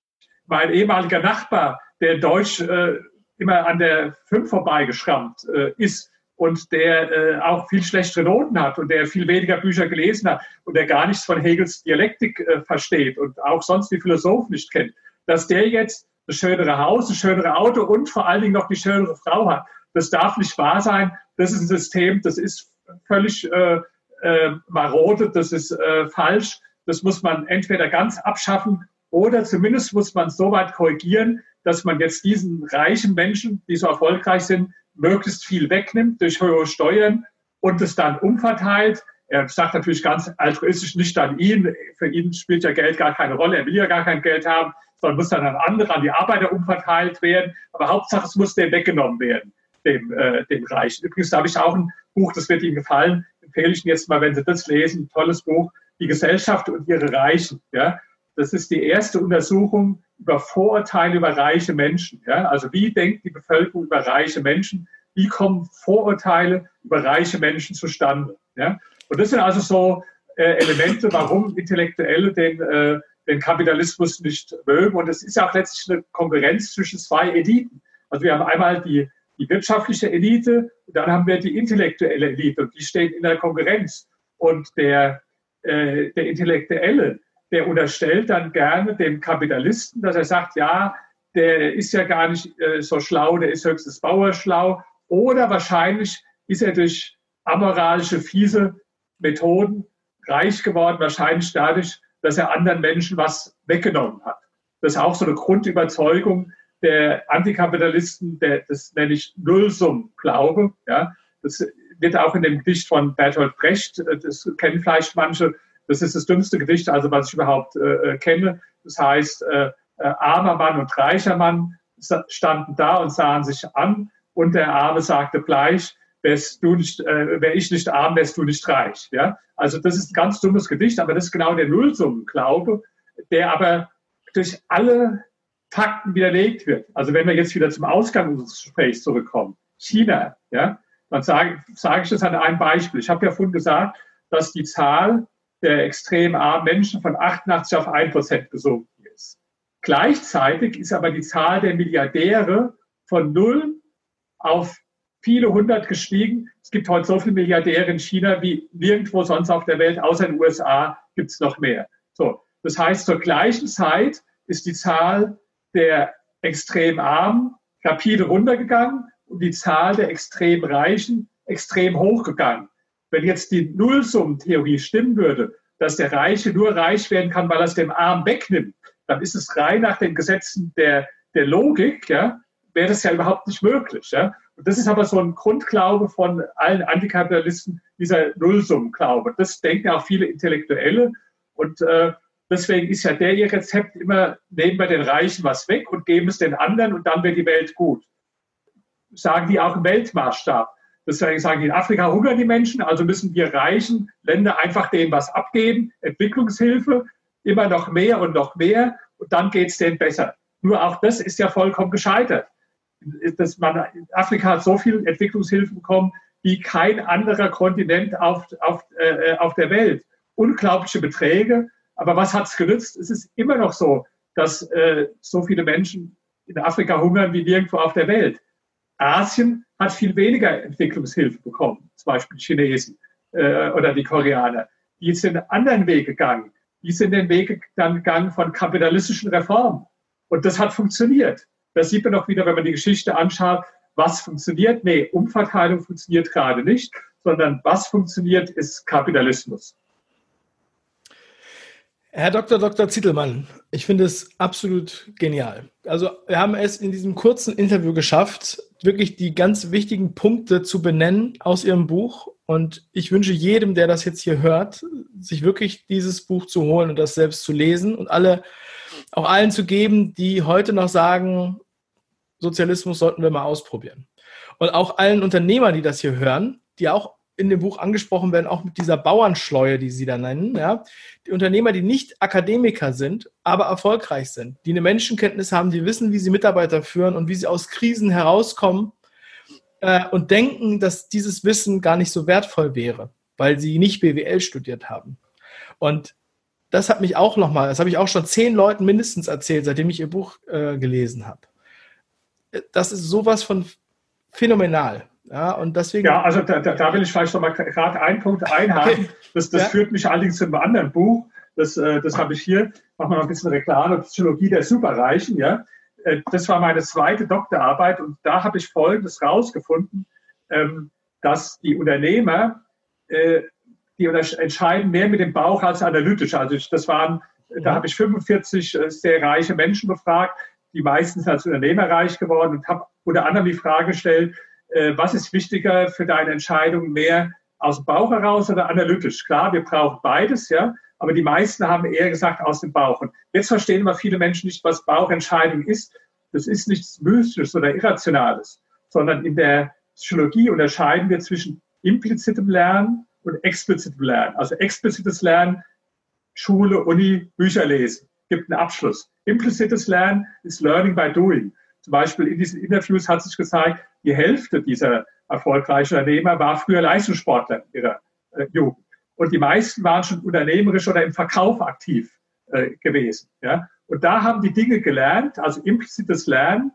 mein ehemaliger Nachbar, der Deutsch äh, immer an der 5 vorbeigeschrammt äh, ist und der äh, auch viel schlechtere Noten hat und der viel weniger Bücher gelesen hat und der gar nichts von Hegels Dialektik äh, versteht und auch sonst die Philosophen nicht kennt, dass der jetzt das schönere Haus, das schönere Auto und vor allen Dingen noch die schönere Frau hat. Das darf nicht wahr sein. Das ist ein System, das ist völlig äh, äh, marode, das ist äh, falsch. Das muss man entweder ganz abschaffen oder zumindest muss man so weit korrigieren, dass man jetzt diesen reichen Menschen, die so erfolgreich sind, möglichst viel wegnimmt durch höhere Steuern und es dann umverteilt. Er sagt natürlich ganz altruistisch nicht an ihn. Für ihn spielt ja Geld gar keine Rolle. Er will ja gar kein Geld haben, sondern muss dann an andere, an die Arbeiter umverteilt werden. Aber Hauptsache, es muss dem weggenommen werden, dem, äh, dem Reichen. Übrigens, da habe ich auch ein Buch, das wird Ihnen gefallen. Empfehle ich Ihnen jetzt mal, wenn Sie das lesen. Tolles Buch. Die Gesellschaft und ihre Reichen. Ja? Das ist die erste Untersuchung über Vorurteile über reiche Menschen. Ja? Also wie denkt die Bevölkerung über reiche Menschen? Wie kommen Vorurteile über reiche Menschen zustande? Ja? Und das sind also so äh, Elemente, warum Intellektuelle den, äh, den Kapitalismus nicht mögen. Und es ist ja auch letztlich eine Konkurrenz zwischen zwei Eliten. Also wir haben einmal die, die wirtschaftliche Elite und dann haben wir die intellektuelle Elite und die stehen in der Konkurrenz. Und der, äh, der Intellektuelle, der unterstellt dann gerne dem Kapitalisten, dass er sagt, ja, der ist ja gar nicht äh, so schlau, der ist höchstens bauerschlau. Oder wahrscheinlich ist er durch amoralische, fiese Methoden reich geworden, wahrscheinlich dadurch, dass er anderen Menschen was weggenommen hat. Das ist auch so eine Grundüberzeugung der Antikapitalisten, der, das nenne ich Nullsummglaube. Ja. Das wird auch in dem Gedicht von Bertolt Brecht, äh, das kennen vielleicht manche, das ist das dümmste Gedicht, also was ich überhaupt äh, äh, kenne. Das heißt, äh, äh, armer Mann und reicher Mann standen da und sahen sich an und der Arme sagte gleich, wärst du nicht, äh, wär ich nicht arm, wärst du nicht reich. Ja? Also das ist ein ganz dummes Gedicht, aber das ist genau der Nullsummenglaube, der aber durch alle Fakten widerlegt wird. Also wenn wir jetzt wieder zum Ausgang unseres Gesprächs zurückkommen, China, ja, dann sage, sage ich das an einem Beispiel. Ich habe ja vorhin gesagt, dass die Zahl der extrem armen Menschen von 88 auf 1 Prozent gesunken ist. Gleichzeitig ist aber die Zahl der Milliardäre von null auf viele hundert gestiegen. Es gibt heute so viele Milliardäre in China wie nirgendwo sonst auf der Welt, außer in den USA gibt es noch mehr. So, das heißt, zur gleichen Zeit ist die Zahl der extrem Armen rapide runtergegangen und die Zahl der extrem Reichen extrem hochgegangen. Wenn jetzt die Nullsummentheorie stimmen würde, dass der Reiche nur reich werden kann, weil er es dem Arm wegnimmt, dann ist es rein nach den Gesetzen der, der Logik, ja, wäre das ja überhaupt nicht möglich. Ja. Und das ist aber so ein Grundglaube von allen Antikapitalisten, dieser Nullsummenglaube. Das denken auch viele Intellektuelle. Und äh, deswegen ist ja der ihr Rezept immer, nehmen wir den Reichen was weg und geben es den anderen und dann wird die Welt gut. Sagen die auch im Weltmaßstab. Deswegen sagen in Afrika hungern die Menschen, also müssen wir reichen Länder einfach denen was abgeben, Entwicklungshilfe, immer noch mehr und noch mehr und dann geht es denen besser. Nur auch das ist ja vollkommen gescheitert. Das man, Afrika hat so viel Entwicklungshilfe bekommen wie kein anderer Kontinent auf, auf, äh, auf der Welt. Unglaubliche Beträge. Aber was hat es genützt? Es ist immer noch so, dass äh, so viele Menschen in Afrika hungern wie nirgendwo auf der Welt. Asien hat viel weniger Entwicklungshilfe bekommen, zum Beispiel Chinesen äh, oder die Koreaner. Die sind einen anderen Weg gegangen. Die sind den Weg dann gegangen von kapitalistischen Reformen. Und das hat funktioniert. Das sieht man auch wieder, wenn man die Geschichte anschaut, was funktioniert. Nee, Umverteilung funktioniert gerade nicht, sondern was funktioniert, ist Kapitalismus. Herr Dr. Dr. Zittelmann, ich finde es absolut genial. Also wir haben es in diesem kurzen Interview geschafft, wirklich die ganz wichtigen Punkte zu benennen aus Ihrem Buch. Und ich wünsche jedem, der das jetzt hier hört, sich wirklich dieses Buch zu holen und das selbst zu lesen und alle, auch allen zu geben, die heute noch sagen, Sozialismus sollten wir mal ausprobieren. Und auch allen Unternehmern, die das hier hören, die auch in dem Buch angesprochen werden, auch mit dieser Bauernschleue, die Sie da nennen. Ja? Die Unternehmer, die nicht Akademiker sind, aber erfolgreich sind, die eine Menschenkenntnis haben, die wissen, wie sie Mitarbeiter führen und wie sie aus Krisen herauskommen äh, und denken, dass dieses Wissen gar nicht so wertvoll wäre, weil sie nicht BWL studiert haben. Und das hat mich auch nochmal, das habe ich auch schon zehn Leuten mindestens erzählt, seitdem ich ihr Buch äh, gelesen habe. Das ist sowas von phänomenal. Ja, und deswegen. Ja, also da, da will ich vielleicht nochmal gerade einen Punkt einhaken. Das, das ja. führt mich allerdings zu einem anderen Buch. Das, äh, das habe ich hier. Machen wir noch ein bisschen Reklame. Psychologie der Superreichen. Ja, äh, das war meine zweite Doktorarbeit und da habe ich Folgendes rausgefunden, ähm, dass die Unternehmer äh, die entscheiden mehr mit dem Bauch als analytisch. Also das waren, da habe ich 45 äh, sehr reiche Menschen befragt, die meistens als Unternehmer reich geworden und habe unter anderem die Frage gestellt, äh, was ist wichtiger für deine Entscheidung, mehr aus dem Bauch heraus oder analytisch? Klar, wir brauchen beides, ja, aber die meisten haben eher gesagt aus dem Bauch. Und jetzt verstehen immer viele Menschen nicht, was Bauchentscheidung ist. Das ist nichts Mystisches oder Irrationales, sondern in der Psychologie unterscheiden wir zwischen implizitem Lernen und explizitem Lernen. Also explizites Lernen, Schule, Uni, Bücher lesen, gibt einen Abschluss. Implizites Lernen ist Learning by Doing. Zum Beispiel in diesen Interviews hat sich gezeigt, die Hälfte dieser erfolgreichen Unternehmer war früher Leistungssportler in ihrer äh, Jugend. Und die meisten waren schon unternehmerisch oder im Verkauf aktiv äh, gewesen. Ja? Und da haben die Dinge gelernt, also implizites Lernen.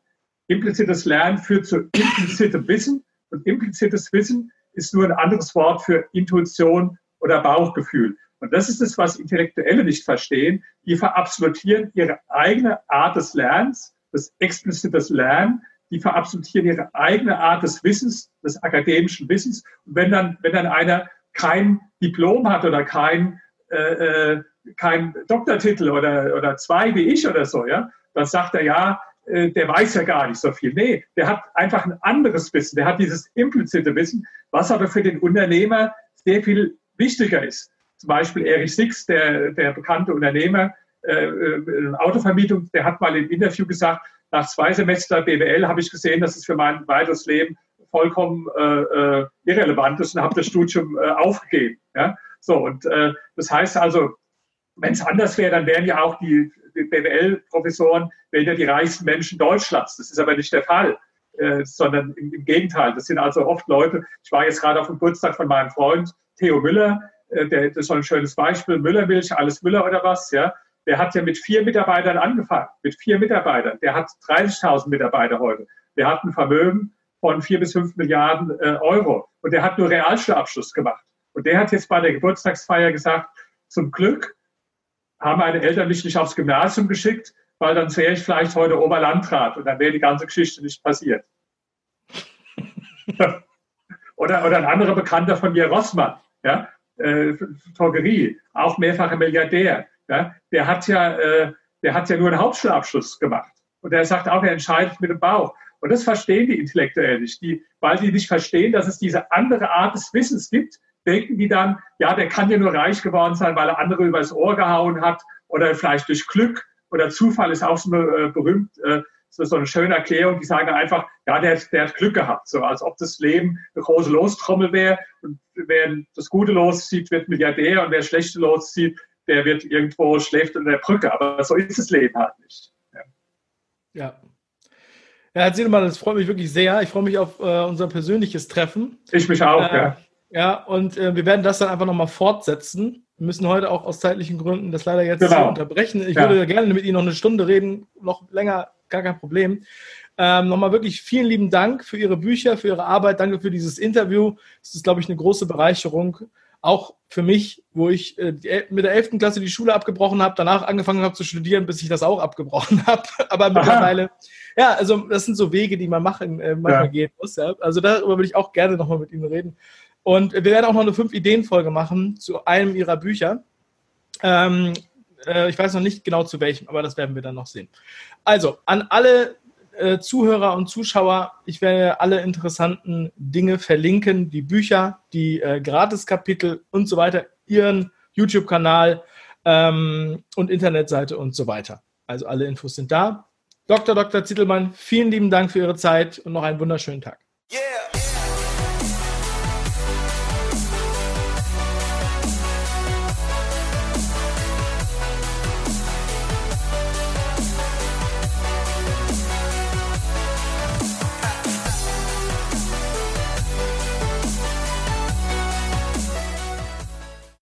Implizites Lernen führt zu implizitem Wissen. Und implizites Wissen ist nur ein anderes Wort für Intuition oder Bauchgefühl. Und das ist es, was Intellektuelle nicht verstehen. Die verabsolutieren ihre eigene Art des Lernens, das explizites Lernen. Die verabsolutieren ihre eigene Art des Wissens, des akademischen Wissens. Und wenn dann, wenn dann einer kein Diplom hat oder kein, äh, äh kein Doktortitel oder, oder zwei wie ich oder so, ja, dann sagt er, ja, äh, der weiß ja gar nicht so viel. Nee, der hat einfach ein anderes Wissen. Der hat dieses implizite Wissen, was aber für den Unternehmer sehr viel wichtiger ist. Zum Beispiel Erich Six, der, der bekannte Unternehmer, äh, äh Autovermietung, der hat mal im Interview gesagt, nach zwei Semester BWL habe ich gesehen, dass es für mein weiteres Leben vollkommen äh, äh irrelevant ist und habe das Studium äh, aufgegeben. Ja? So, und äh, das heißt also, wenn es anders wäre, dann wären ja auch die BWL-Professoren ja die reichsten Menschen Deutschlands. Das ist aber nicht der Fall, äh, sondern im, im, Gegenteil. Das sind also oft Leute, ich war jetzt gerade auf dem Geburtstag von meinem Freund Theo Müller, äh, der, das ist so ein schönes Beispiel, Müllermilch, alles Müller oder was, ja. Der hat ja mit vier Mitarbeitern angefangen, mit vier Mitarbeitern. Der hat 30.000 Mitarbeiter heute. Der hat ein Vermögen von vier bis fünf Milliarden äh, Euro. Und der hat nur Realschulabschluss gemacht. Und der hat jetzt bei der Geburtstagsfeier gesagt, zum Glück haben meine Eltern mich nicht aufs Gymnasium geschickt, weil dann wäre ich vielleicht heute Oberlandrat und dann wäre die ganze Geschichte nicht passiert. oder, oder ein anderer Bekannter von mir, Rossmann, ja, äh, Drogerie, auch mehrfacher Milliardär, ja, der hat ja, äh, der hat ja nur einen Hauptschulabschluss gemacht. Und der sagt auch, er entscheidet mit dem Bauch. Und das verstehen die Intellektuellen nicht, die, weil die nicht verstehen, dass es diese andere Art des Wissens gibt, denken die dann, ja, der kann ja nur reich geworden sein, weil er andere übers Ohr gehauen hat oder vielleicht durch Glück oder Zufall ist auch so eine, äh, berühmt, äh, so, so eine schöne Erklärung, die sagen einfach, ja, der, der hat Glück gehabt, so als ob das Leben eine große Lostrommel wäre und wer das Gute loszieht, wird Milliardär und wer Schlechte loszieht, der wird irgendwo schläft unter der Brücke, aber so ist das Leben halt nicht. Ja. ja. Ja, Herr Ziedemann, das freut mich wirklich sehr. Ich freue mich auf äh, unser persönliches Treffen. Ich mich auch, äh, ja. Ja, und äh, wir werden das dann einfach nochmal fortsetzen. Wir müssen heute auch aus zeitlichen Gründen das leider jetzt genau. unterbrechen. Ich ja. würde gerne mit Ihnen noch eine Stunde reden, noch länger, gar kein Problem. Ähm, nochmal wirklich vielen lieben Dank für Ihre Bücher, für Ihre Arbeit. Danke für dieses Interview. Es ist, glaube ich, eine große Bereicherung. Auch für mich, wo ich äh, mit der 11. Klasse die Schule abgebrochen habe, danach angefangen habe zu studieren, bis ich das auch abgebrochen habe. Aber mittlerweile, ja, also das sind so Wege, die man machen, äh, manchmal ja. gehen muss. Ja. Also darüber würde ich auch gerne nochmal mit Ihnen reden. Und wir werden auch noch eine Fünf-Ideen-Folge machen zu einem ihrer Bücher. Ähm, äh, ich weiß noch nicht genau zu welchem, aber das werden wir dann noch sehen. Also, an alle äh, Zuhörer und Zuschauer, ich werde alle interessanten Dinge verlinken, die Bücher, die äh, Gratiskapitel und so weiter, Ihren YouTube-Kanal ähm, und Internetseite und so weiter. Also alle Infos sind da. Dr. Dr. Zittelmann, vielen lieben Dank für Ihre Zeit und noch einen wunderschönen Tag.